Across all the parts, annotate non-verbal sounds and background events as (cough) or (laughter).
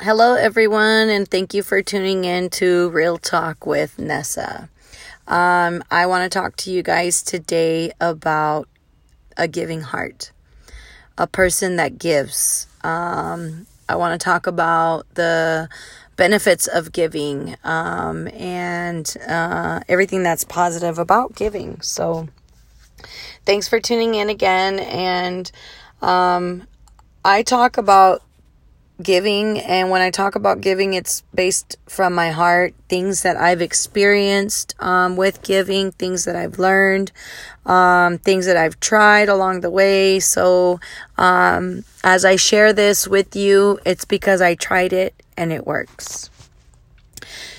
Hello, everyone, and thank you for tuning in to Real Talk with Nessa. Um, I want to talk to you guys today about a giving heart, a person that gives. Um, I want to talk about the benefits of giving um, and uh, everything that's positive about giving. So, thanks for tuning in again. And um, I talk about giving and when i talk about giving it's based from my heart things that i've experienced um, with giving things that i've learned um, things that i've tried along the way. So um, as i share this with you it's because i tried it and it works.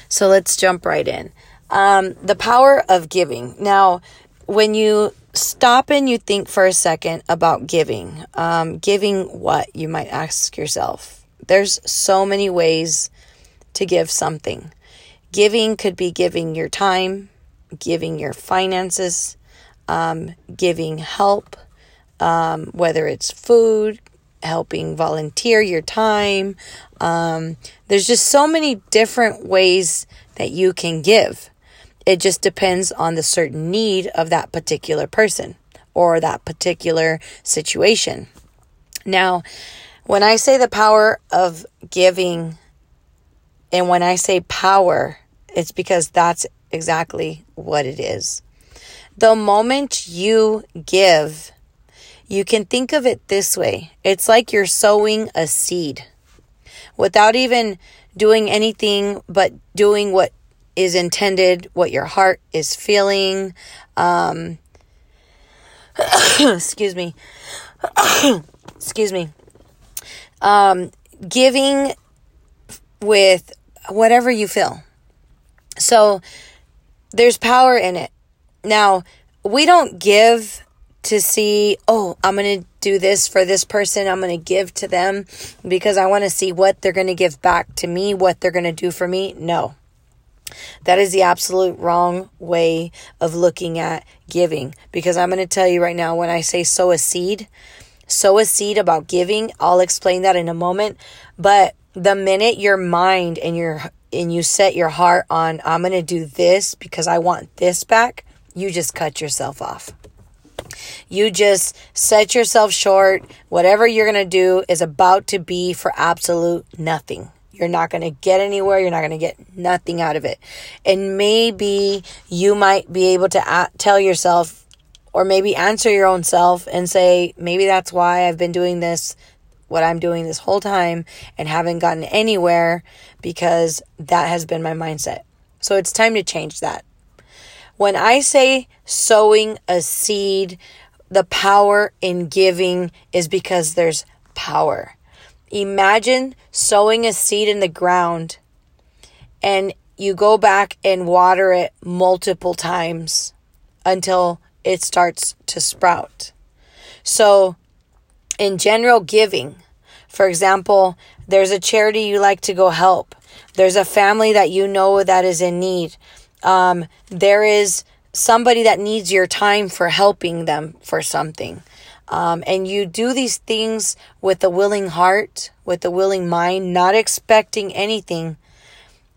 So let's jump right in. Um, the power of giving. Now when you stop and you think for a second about giving um, giving what you might ask yourself there's so many ways to give something. Giving could be giving your time, giving your finances, um, giving help, um, whether it's food, helping volunteer your time. Um, there's just so many different ways that you can give. It just depends on the certain need of that particular person or that particular situation. Now, when I say the power of giving, and when I say power, it's because that's exactly what it is. The moment you give, you can think of it this way it's like you're sowing a seed without even doing anything but doing what is intended, what your heart is feeling. Um, (coughs) excuse me. (coughs) excuse me um, giving with whatever you feel. So there's power in it. Now, we don't give to see, oh, I'm going to do this for this person. I'm going to give to them because I want to see what they're going to give back to me, what they're going to do for me. No. That is the absolute wrong way of looking at giving because I'm going to tell you right now when I say sow a seed, sow a seed about giving. I'll explain that in a moment. But the minute your mind and your and you set your heart on I'm going to do this because I want this back, you just cut yourself off. You just set yourself short. Whatever you're going to do is about to be for absolute nothing. You're not going to get anywhere. You're not going to get nothing out of it. And maybe you might be able to tell yourself, or maybe answer your own self and say, maybe that's why I've been doing this, what I'm doing this whole time, and haven't gotten anywhere because that has been my mindset. So it's time to change that. When I say sowing a seed, the power in giving is because there's power. Imagine sowing a seed in the ground and you go back and water it multiple times until it starts to sprout. So, in general giving, for example, there's a charity you like to go help, there's a family that you know that is in need, um, there is somebody that needs your time for helping them for something. Um, and you do these things with a willing heart, with a willing mind, not expecting anything.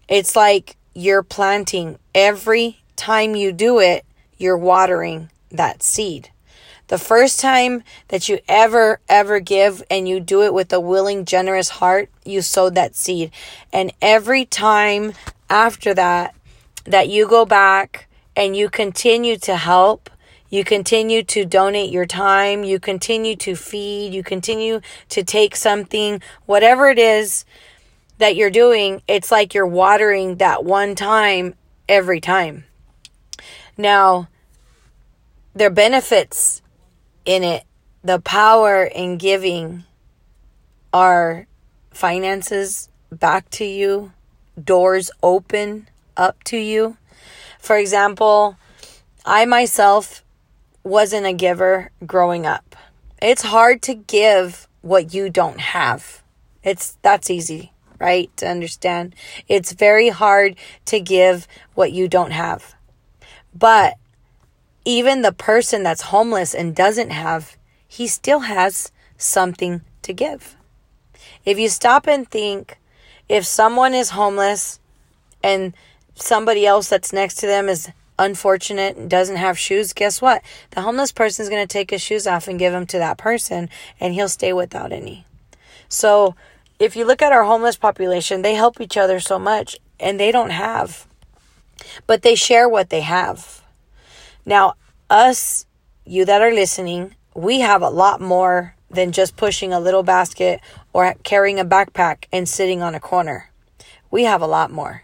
It's like you're planting every time you do it, you're watering that seed. The first time that you ever, ever give and you do it with a willing, generous heart, you sowed that seed. And every time after that, that you go back and you continue to help, you continue to donate your time, you continue to feed, you continue to take something, whatever it is that you're doing, it's like you're watering that one time every time. Now, their benefits in it, the power in giving are finances back to you, doors open up to you. For example, I myself wasn't a giver growing up. It's hard to give what you don't have. It's that's easy, right? To understand. It's very hard to give what you don't have. But even the person that's homeless and doesn't have, he still has something to give. If you stop and think, if someone is homeless and somebody else that's next to them is unfortunate and doesn't have shoes, guess what? The homeless person is going to take his shoes off and give them to that person and he'll stay without any. So, if you look at our homeless population, they help each other so much and they don't have, but they share what they have. Now, us, you that are listening, we have a lot more than just pushing a little basket or carrying a backpack and sitting on a corner. We have a lot more.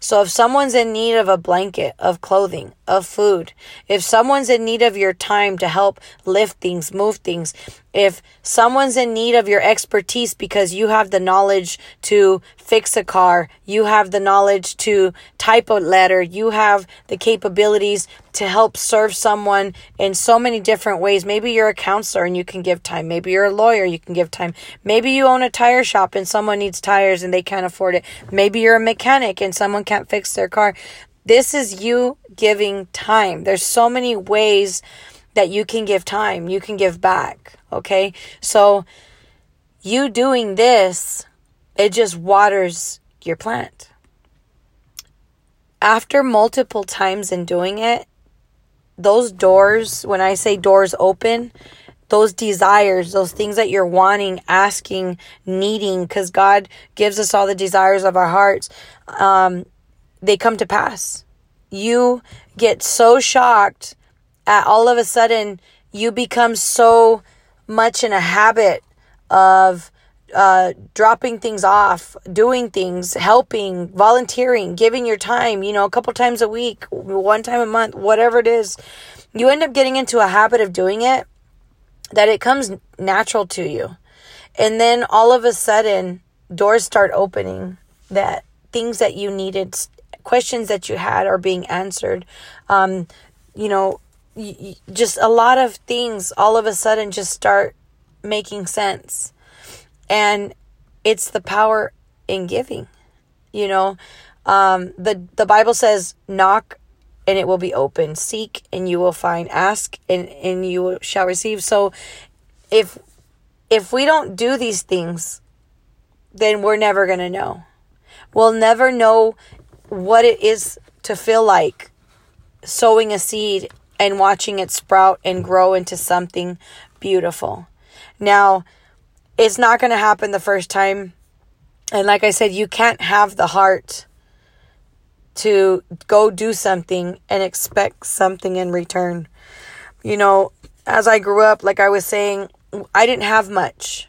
So if someone's in need of a blanket, of clothing, of food, if someone's in need of your time to help lift things, move things, if someone's in need of your expertise because you have the knowledge to fix a car, you have the knowledge to type a letter, you have the capabilities to help serve someone in so many different ways. Maybe you're a counselor and you can give time. Maybe you're a lawyer, you can give time. Maybe you own a tire shop and someone needs tires and they can't afford it. Maybe you're a mechanic and someone can't fix their car. This is you giving time. There's so many ways that you can give time, you can give back. Okay. So you doing this, it just waters your plant. After multiple times in doing it, those doors, when I say doors open, those desires, those things that you're wanting, asking, needing, because God gives us all the desires of our hearts, um, they come to pass. You get so shocked at all of a sudden you become so much in a habit of uh, dropping things off, doing things, helping, volunteering, giving your time, you know, a couple times a week, one time a month, whatever it is. You end up getting into a habit of doing it that it comes natural to you. And then all of a sudden, doors start opening that things that you needed, questions that you had are being answered. Um, you know, just a lot of things all of a sudden just start making sense. And it's the power in giving. You know, um, the the Bible says, "Knock, and it will be open; seek, and you will find; ask, and and you shall receive." So, if if we don't do these things, then we're never gonna know. We'll never know what it is to feel like sowing a seed and watching it sprout and grow into something beautiful. Now, it's not going to happen the first time. And like I said, you can't have the heart to go do something and expect something in return. You know, as I grew up, like I was saying, I didn't have much.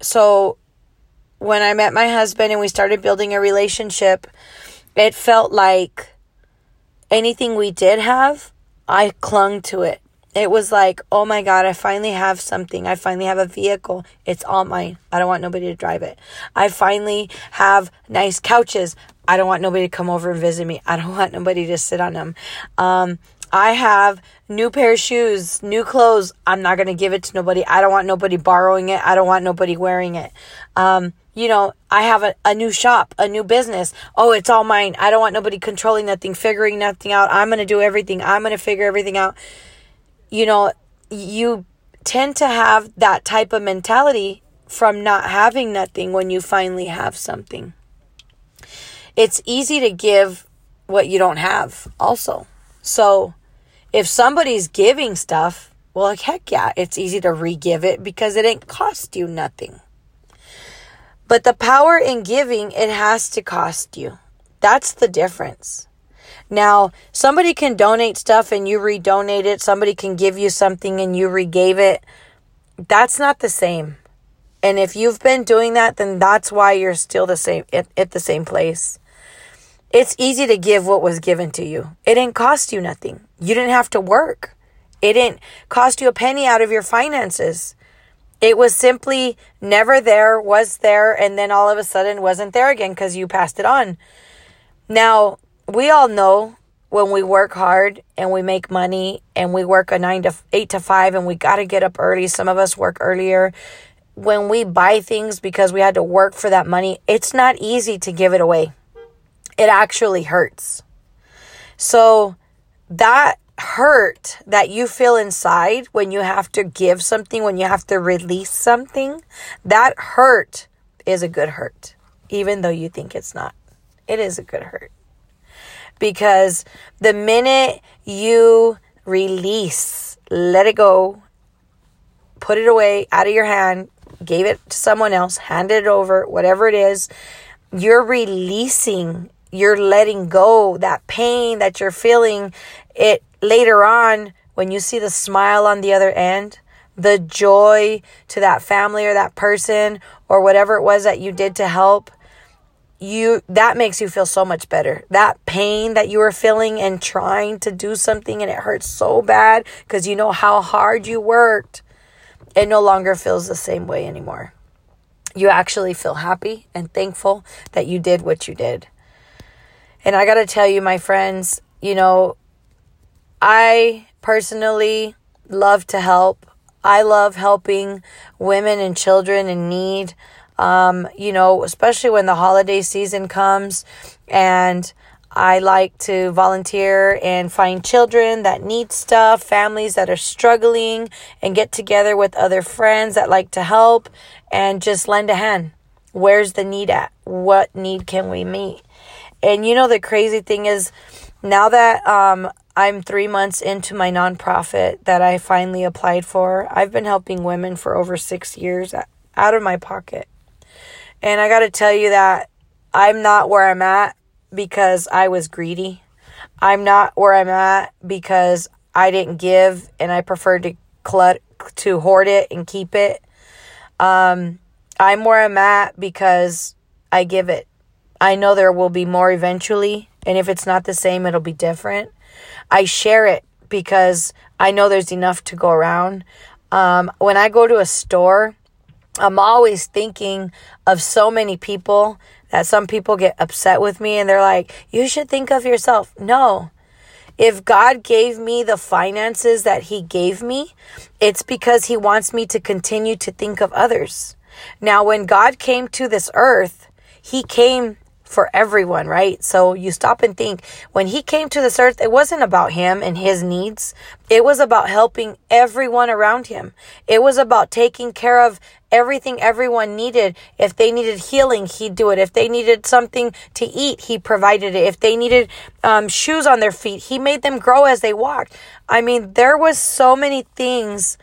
So when I met my husband and we started building a relationship, it felt like anything we did have I clung to it. It was like, oh my God, I finally have something. I finally have a vehicle. It's all mine. I don't want nobody to drive it. I finally have nice couches. I don't want nobody to come over and visit me. I don't (laughs) want nobody to sit on them. Um, I have new pair of shoes, new clothes. I'm not going to give it to nobody. I don't want nobody borrowing it. I don't want nobody wearing it. Um, you know, I have a, a new shop, a new business. Oh, it's all mine. I don't want nobody controlling nothing, figuring nothing out. I'm going to do everything. I'm going to figure everything out. You know, you tend to have that type of mentality from not having nothing when you finally have something. It's easy to give what you don't have, also. So, if somebody's giving stuff, well, heck yeah, it's easy to re give it because it ain't cost you nothing. But the power in giving, it has to cost you. That's the difference. Now, somebody can donate stuff and you redonate it. Somebody can give you something and you regave it. That's not the same. And if you've been doing that, then that's why you're still the same at, at the same place. It's easy to give what was given to you. It didn't cost you nothing. You didn't have to work. It didn't cost you a penny out of your finances. It was simply never there, was there, and then all of a sudden wasn't there again because you passed it on. Now, we all know when we work hard and we make money and we work a nine to eight to five and we got to get up early. Some of us work earlier. When we buy things because we had to work for that money, it's not easy to give it away. It actually hurts. So, that hurt that you feel inside when you have to give something, when you have to release something, that hurt is a good hurt. even though you think it's not. It is a good hurt. Because the minute you release, let it go, put it away out of your hand, gave it to someone else, handed it over, whatever it is, you're releasing, you're letting go that pain that you're feeling. It later on, when you see the smile on the other end, the joy to that family or that person or whatever it was that you did to help you that makes you feel so much better. That pain that you were feeling and trying to do something and it hurts so bad because you know how hard you worked it no longer feels the same way anymore. You actually feel happy and thankful that you did what you did. And i got to tell you my friends you know i personally love to help I love helping women and children in need. Um, you know, especially when the holiday season comes and I like to volunteer and find children that need stuff, families that are struggling, and get together with other friends that like to help and just lend a hand. Where's the need at? What need can we meet? And you know, the crazy thing is now that um, I'm three months into my nonprofit that I finally applied for. I've been helping women for over six years out of my pocket. And I got to tell you that I'm not where I'm at because I was greedy. I'm not where I'm at because I didn't give and I preferred to clut to hoard it and keep it. Um, I'm where I'm at because I give it. I know there will be more eventually, and if it's not the same, it'll be different. I share it because I know there's enough to go around. Um, when I go to a store, I'm always thinking of so many people that some people get upset with me and they're like, you should think of yourself. No. If God gave me the finances that He gave me, it's because He wants me to continue to think of others. Now, when God came to this earth, He came for everyone, right? So you stop and think when he came to this earth, it wasn't about him and his needs. It was about helping everyone around him. It was about taking care of everything everyone needed. If they needed healing, he'd do it. If they needed something to eat, he provided it. If they needed um, shoes on their feet, he made them grow as they walked. I mean, there was so many things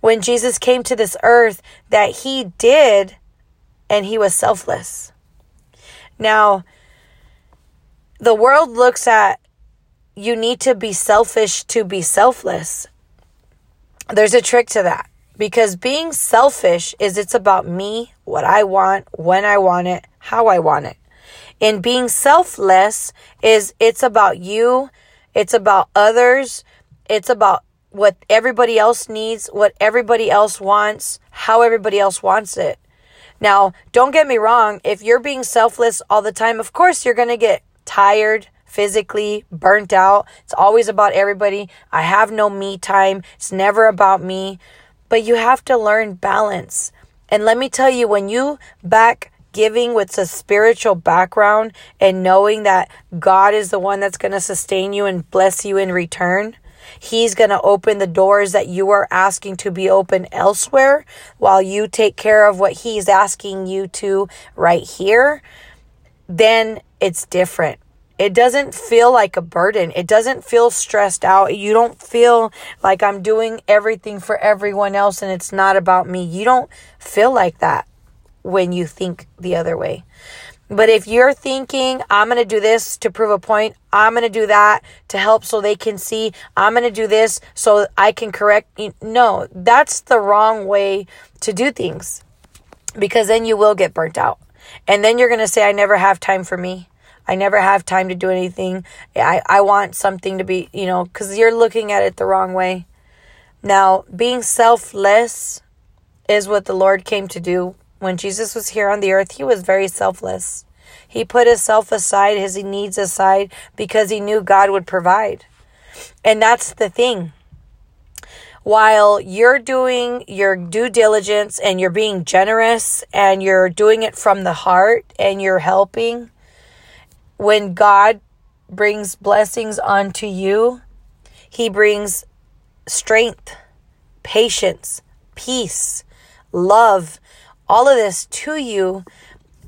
when Jesus came to this earth that he did and he was selfless. Now, the world looks at you need to be selfish to be selfless. There's a trick to that because being selfish is it's about me, what I want, when I want it, how I want it. And being selfless is it's about you, it's about others, it's about what everybody else needs, what everybody else wants, how everybody else wants it. Now, don't get me wrong, if you're being selfless all the time, of course you're going to get tired physically, burnt out. It's always about everybody. I have no me time. It's never about me. But you have to learn balance. And let me tell you, when you back giving with a spiritual background and knowing that God is the one that's going to sustain you and bless you in return, He's going to open the doors that you are asking to be open elsewhere while you take care of what He's asking you to right here. Then it's different. It doesn't feel like a burden. It doesn't feel stressed out. You don't feel like I'm doing everything for everyone else and it's not about me. You don't feel like that when you think the other way. But if you're thinking, I'm going to do this to prove a point, I'm going to do that to help so they can see, I'm going to do this so I can correct. No, that's the wrong way to do things because then you will get burnt out. And then you're going to say, I never have time for me. I never have time to do anything. I, I want something to be, you know, because you're looking at it the wrong way. Now, being selfless is what the Lord came to do when Jesus was here on the earth, he was very selfless. He put himself aside, his needs aside, because he knew God would provide. And that's the thing. While you're doing your due diligence and you're being generous and you're doing it from the heart and you're helping, when God brings blessings onto you, He brings strength, patience, peace, love, all of this to you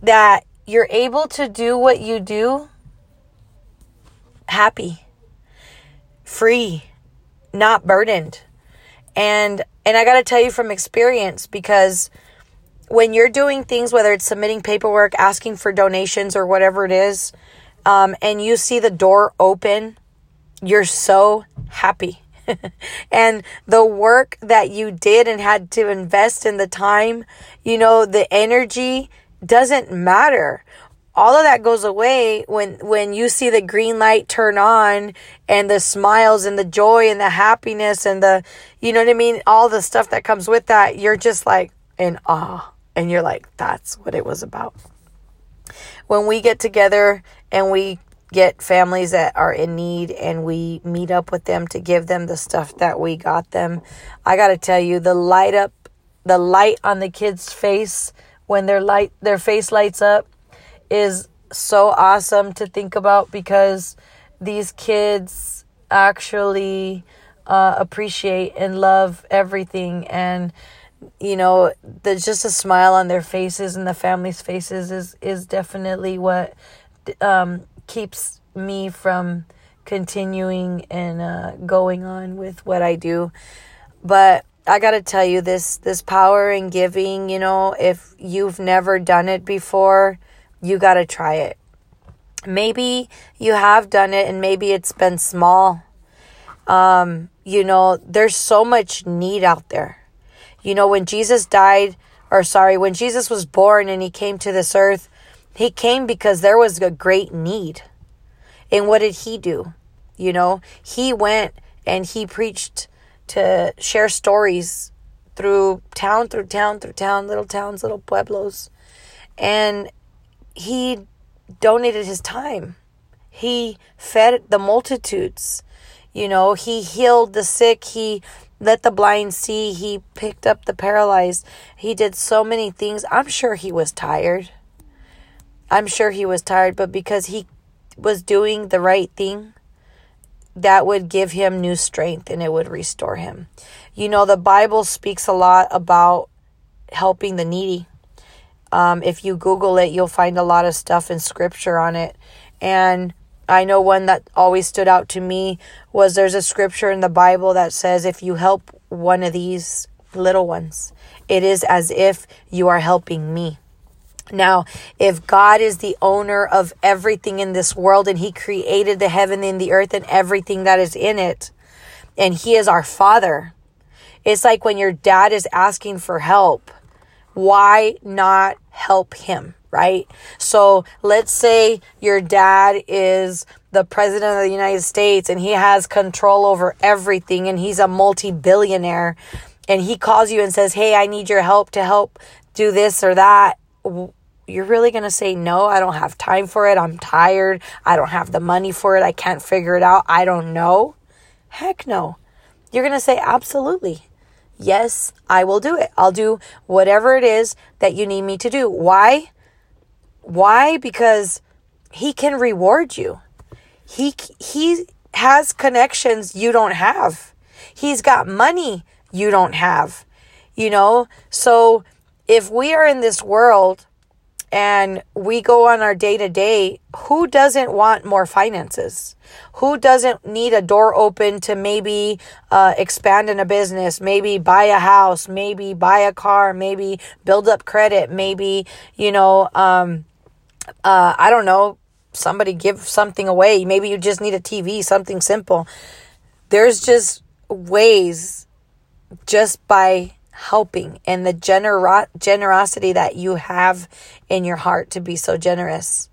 that you're able to do what you do happy, free, not burdened. And and I got to tell you from experience because when you're doing things whether it's submitting paperwork, asking for donations or whatever it is, um, and you see the door open, you're so happy. (laughs) and the work that you did and had to invest in the time, you know, the energy doesn't matter. All of that goes away when when you see the green light turn on and the smiles and the joy and the happiness and the you know what I mean, all the stuff that comes with that. You're just like in awe and you're like that's what it was about. When we get together and we get families that are in need and we meet up with them to give them the stuff that we got them. I got to tell you the light up the light on the kids' face when their light their face lights up is so awesome to think about because these kids actually uh, appreciate and love everything and you know the just a smile on their faces and the family's faces is is definitely what um, keeps me from continuing and uh, going on with what I do. But I got to tell you this this power in giving, you know, if you've never done it before, you got to try it. Maybe you have done it and maybe it's been small. Um, you know, there's so much need out there. You know, when Jesus died, or sorry, when Jesus was born and he came to this earth, he came because there was a great need. And what did he do? You know, he went and he preached to share stories through town, through town, through town, little towns, little pueblos. And he donated his time. He fed the multitudes. You know, he healed the sick. He let the blind see. He picked up the paralyzed. He did so many things. I'm sure he was tired. I'm sure he was tired, but because he was doing the right thing, that would give him new strength and it would restore him. You know, the Bible speaks a lot about helping the needy. Um, if you Google it, you'll find a lot of stuff in scripture on it. And I know one that always stood out to me was there's a scripture in the Bible that says, if you help one of these little ones, it is as if you are helping me. Now, if God is the owner of everything in this world and He created the heaven and the earth and everything that is in it, and He is our Father, it's like when your dad is asking for help, why not help him, right? So let's say your dad is the president of the United States and he has control over everything and he's a multi billionaire and he calls you and says, Hey, I need your help to help do this or that you're really going to say, No, I don't have time for it. I'm tired. I don't have the money for it. I can't figure it out. I don't know. Heck no. You're going to say, Absolutely. Yes, I will do it. I'll do whatever it is that you need me to do. Why? Why? Because he can reward you. He he has connections you don't have. He's got money you don't have. You know? So if we are in this world and we go on our day to day, who doesn't want more finances? Who doesn't need a door open to maybe uh, expand in a business, maybe buy a house, maybe buy a car, maybe build up credit, maybe, you know, um, uh, I don't know, somebody give something away. Maybe you just need a TV, something simple. There's just ways just by helping and the gener- generosity that you have in your heart to be so generous.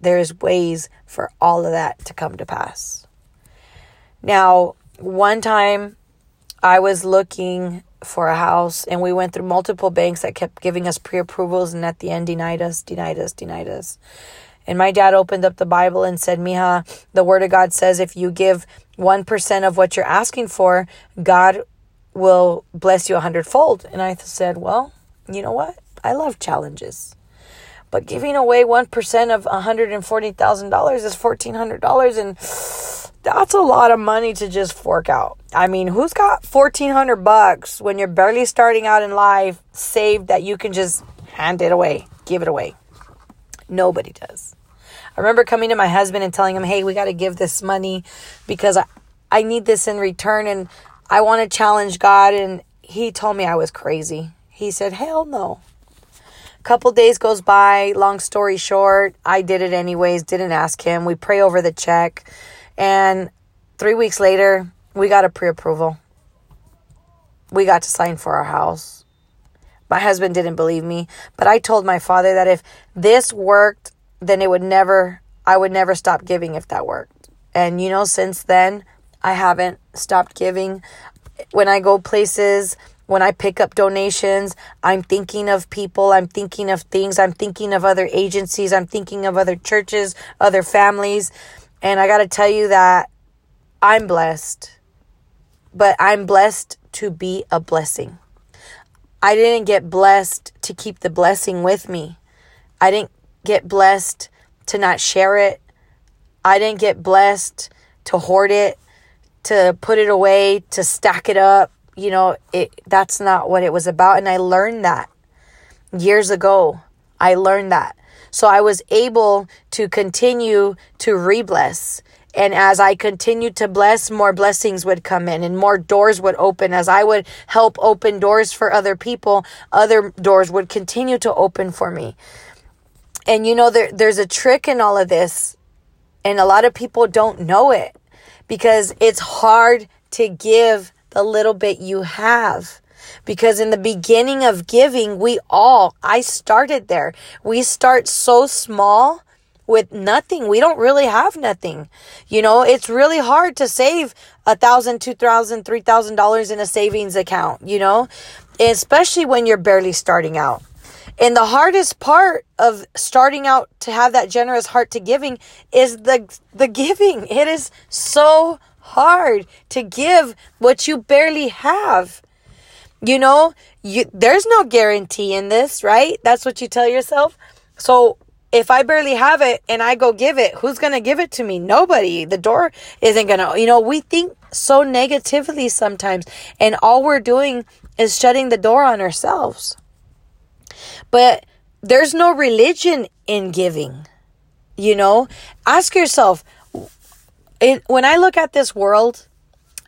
There's ways for all of that to come to pass. Now, one time I was looking for a house and we went through multiple banks that kept giving us pre approvals and at the end denied us, denied us, denied us. And my dad opened up the Bible and said, Mija, the Word of God says if you give 1% of what you're asking for, God will bless you a hundredfold. And I said, well, you know what? I love challenges. But giving away 1% of $140,000 is $1,400. And that's a lot of money to just fork out. I mean, who's got 1400 bucks when you're barely starting out in life saved that you can just hand it away, give it away? Nobody does. I remember coming to my husband and telling him, hey, we got to give this money because I, I need this in return and I want to challenge God. And he told me I was crazy. He said, hell no. A couple days goes by. Long story short, I did it anyways, didn't ask him. We pray over the check. And three weeks later, we got a pre approval. We got to sign for our house. My husband didn't believe me, but I told my father that if this worked, then it would never, I would never stop giving if that worked. And you know, since then, I haven't stopped giving. When I go places, when I pick up donations, I'm thinking of people, I'm thinking of things, I'm thinking of other agencies, I'm thinking of other churches, other families. And I got to tell you that I'm blessed, but I'm blessed to be a blessing. I didn't get blessed to keep the blessing with me. I didn't get blessed to not share it. I didn't get blessed to hoard it, to put it away, to stack it up. You know, it that's not what it was about and I learned that years ago. I learned that. So I was able to continue to rebless and as I continued to bless, more blessings would come in and more doors would open. As I would help open doors for other people, other doors would continue to open for me. And you know, there, there's a trick in all of this, and a lot of people don't know it because it's hard to give the little bit you have. Because in the beginning of giving, we all, I started there. We start so small with nothing. We don't really have nothing. You know, it's really hard to save a thousand, two thousand, three thousand dollars in a savings account, you know, especially when you're barely starting out. And the hardest part of starting out to have that generous heart to giving is the the giving. It is so hard to give what you barely have. You know, you there's no guarantee in this, right? That's what you tell yourself. So if I barely have it and I go give it, who's going to give it to me? Nobody. The door isn't going to, you know, we think so negatively sometimes. And all we're doing is shutting the door on ourselves. But there's no religion in giving. You know, ask yourself it, when I look at this world,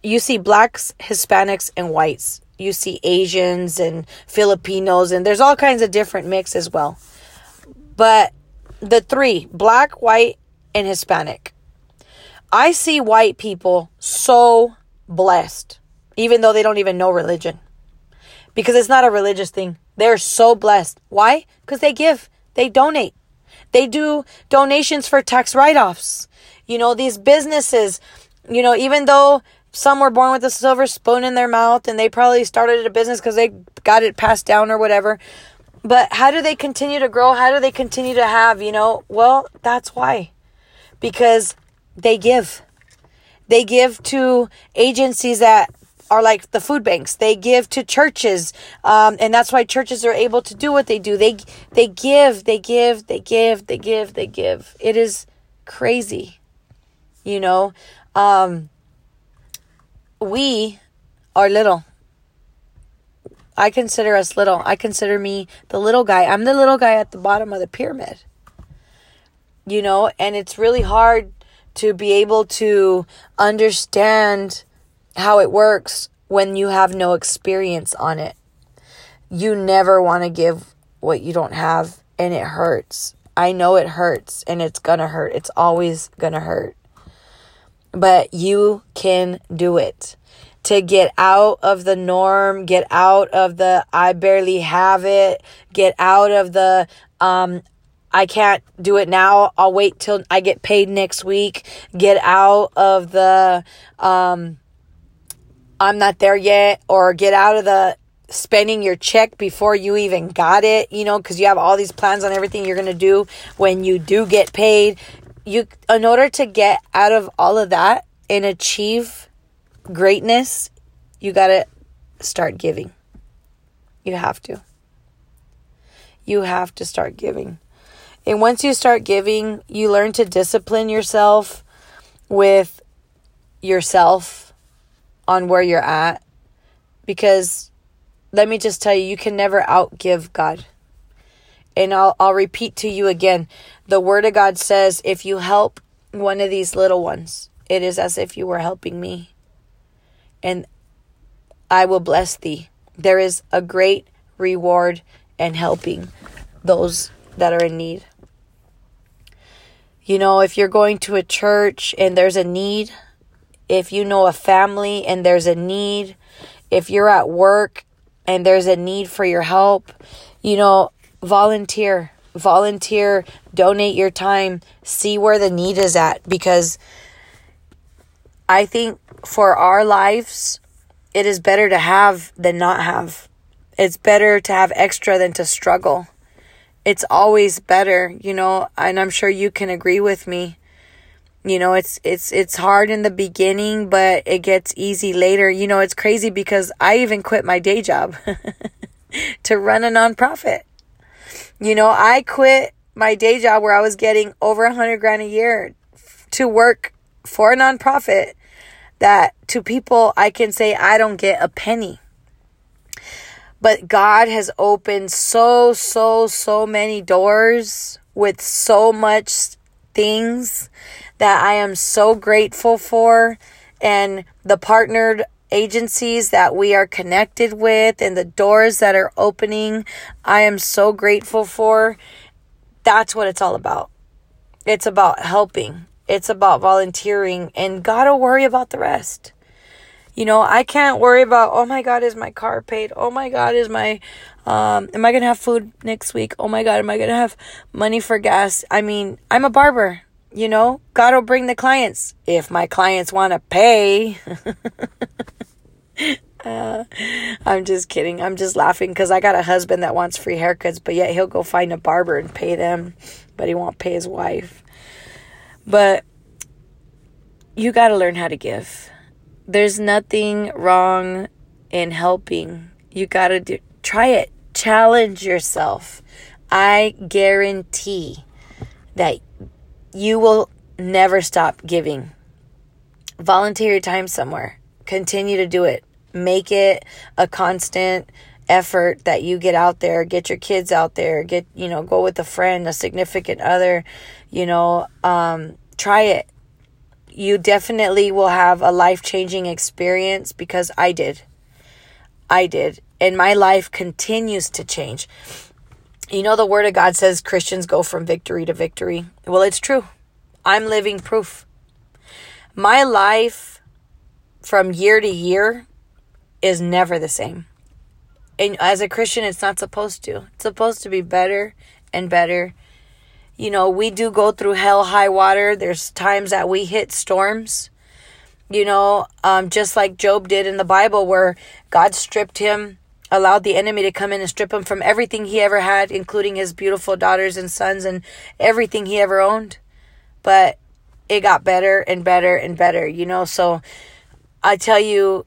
you see blacks, Hispanics, and whites. You see Asians and Filipinos, and there's all kinds of different mix as well. But the three black, white, and Hispanic. I see white people so blessed, even though they don't even know religion, because it's not a religious thing. They're so blessed. Why? Because they give, they donate, they do donations for tax write offs. You know, these businesses, you know, even though some were born with a silver spoon in their mouth and they probably started a business because they got it passed down or whatever, but how do they continue to grow? How do they continue to have, you know? Well, that's why. Because they give. They give to agencies that are like the food banks. They give to churches, um, and that's why churches are able to do what they do. They they give, they give, they give, they give, they give. It is crazy, you know. Um, we are little. I consider us little. I consider me the little guy. I'm the little guy at the bottom of the pyramid. You know, and it's really hard to be able to understand how it works when you have no experience on it. You never want to give what you don't have, and it hurts. I know it hurts, and it's gonna hurt. It's always gonna hurt. But you can do it to get out of the norm, get out of the I barely have it, get out of the um I can't do it now. I'll wait till I get paid next week. Get out of the um I'm not there yet or get out of the spending your check before you even got it, you know, because you have all these plans on everything you're going to do when you do get paid. You in order to get out of all of that and achieve greatness, you got to start giving. You have to. You have to start giving. And once you start giving, you learn to discipline yourself with yourself on where you're at. Because let me just tell you, you can never outgive God. And I'll, I'll repeat to you again the Word of God says, if you help one of these little ones, it is as if you were helping me. And I will bless thee. There is a great reward in helping those that are in need. You know, if you're going to a church and there's a need, if you know a family and there's a need, if you're at work and there's a need for your help, you know, volunteer, volunteer, donate your time, see where the need is at because I think for our lives, it is better to have than not have. It's better to have extra than to struggle it's always better, you know, and I'm sure you can agree with me. You know, it's it's it's hard in the beginning, but it gets easy later. You know, it's crazy because I even quit my day job (laughs) to run a nonprofit. You know, I quit my day job where I was getting over a hundred grand a year to work for a nonprofit that to people I can say I don't get a penny. But God has opened so, so, so many doors with so much things that I am so grateful for. And the partnered agencies that we are connected with and the doors that are opening, I am so grateful for. That's what it's all about. It's about helping, it's about volunteering, and gotta worry about the rest. You know, I can't worry about, oh my God, is my car paid? Oh my God, is my, um, am I to have food next week? Oh my God, am I to have money for gas? I mean, I'm a barber, you know, God will bring the clients if my clients want to pay. (laughs) uh, I'm just kidding. I'm just laughing because I got a husband that wants free haircuts, but yet he'll go find a barber and pay them, but he won't pay his wife. But you got to learn how to give there's nothing wrong in helping. You got to do try it. Challenge yourself. I guarantee that you will never stop giving. Volunteer your time somewhere. Continue to do it. Make it a constant effort that you get out there, get your kids out there, get, you know, go with a friend, a significant other, you know, um, try it you definitely will have a life changing experience because I did. I did. And my life continues to change. You know, the Word of God says Christians go from victory to victory. Well, it's true. I'm living proof. My life from year to year is never the same. And as a Christian, it's not supposed to. It's supposed to be better and better you know, we do go through hell, high water. There's times that we hit storms, you know, um, just like Job did in the Bible, where God stripped him, allowed the enemy to come in and strip him from everything he ever had, including his beautiful daughters and sons and everything he ever owned. But it got better and better and better, you know. So I tell you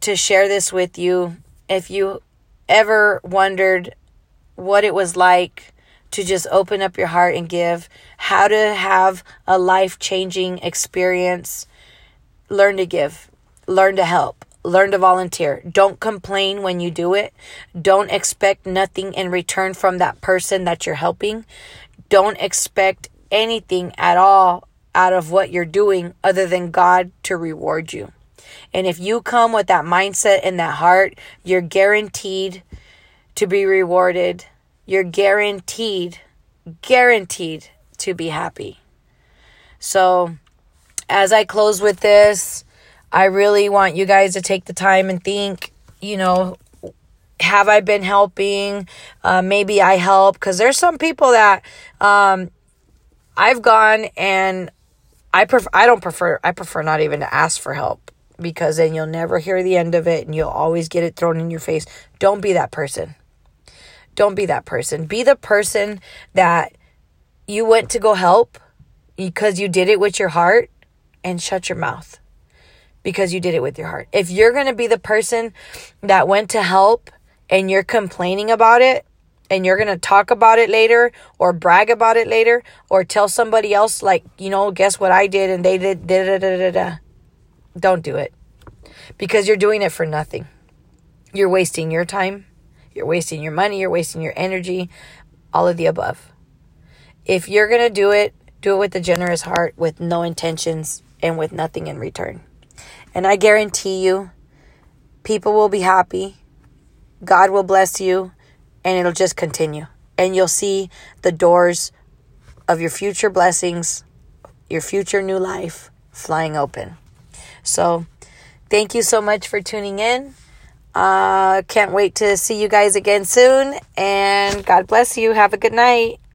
to share this with you if you ever wondered what it was like to just open up your heart and give, how to have a life changing experience. Learn to give, learn to help, learn to volunteer. Don't complain when you do it. Don't expect nothing in return from that person that you're helping. Don't expect anything at all out of what you're doing other than God to reward you. And if you come with that mindset and that heart, you're guaranteed to be rewarded you're guaranteed, guaranteed to be happy. So, as I close with this, I really want you guys to take the time and think, you know, have I been helping? Uh, maybe I help because there's some people that um, I've gone and I prefer. I don't prefer. I prefer not even to ask for help because then you'll never hear the end of it and you'll always get it thrown in your face. Don't be that person. Don't be that person. Be the person that you went to go help because you did it with your heart and shut your mouth because you did it with your heart. If you're going to be the person that went to help and you're complaining about it and you're going to talk about it later or brag about it later or tell somebody else like, you know, guess what I did and they did da da da da da. Don't do it. Because you're doing it for nothing. You're wasting your time you're wasting your money, you're wasting your energy. all of the above. If you're going to do it, do it with a generous heart, with no intentions, and with nothing in return. And I guarantee you, people will be happy. God will bless you, and it'll just continue. And you'll see the doors of your future blessings, your future new life flying open. So, thank you so much for tuning in. Uh, can't wait to see you guys again soon. And God bless you. Have a good night.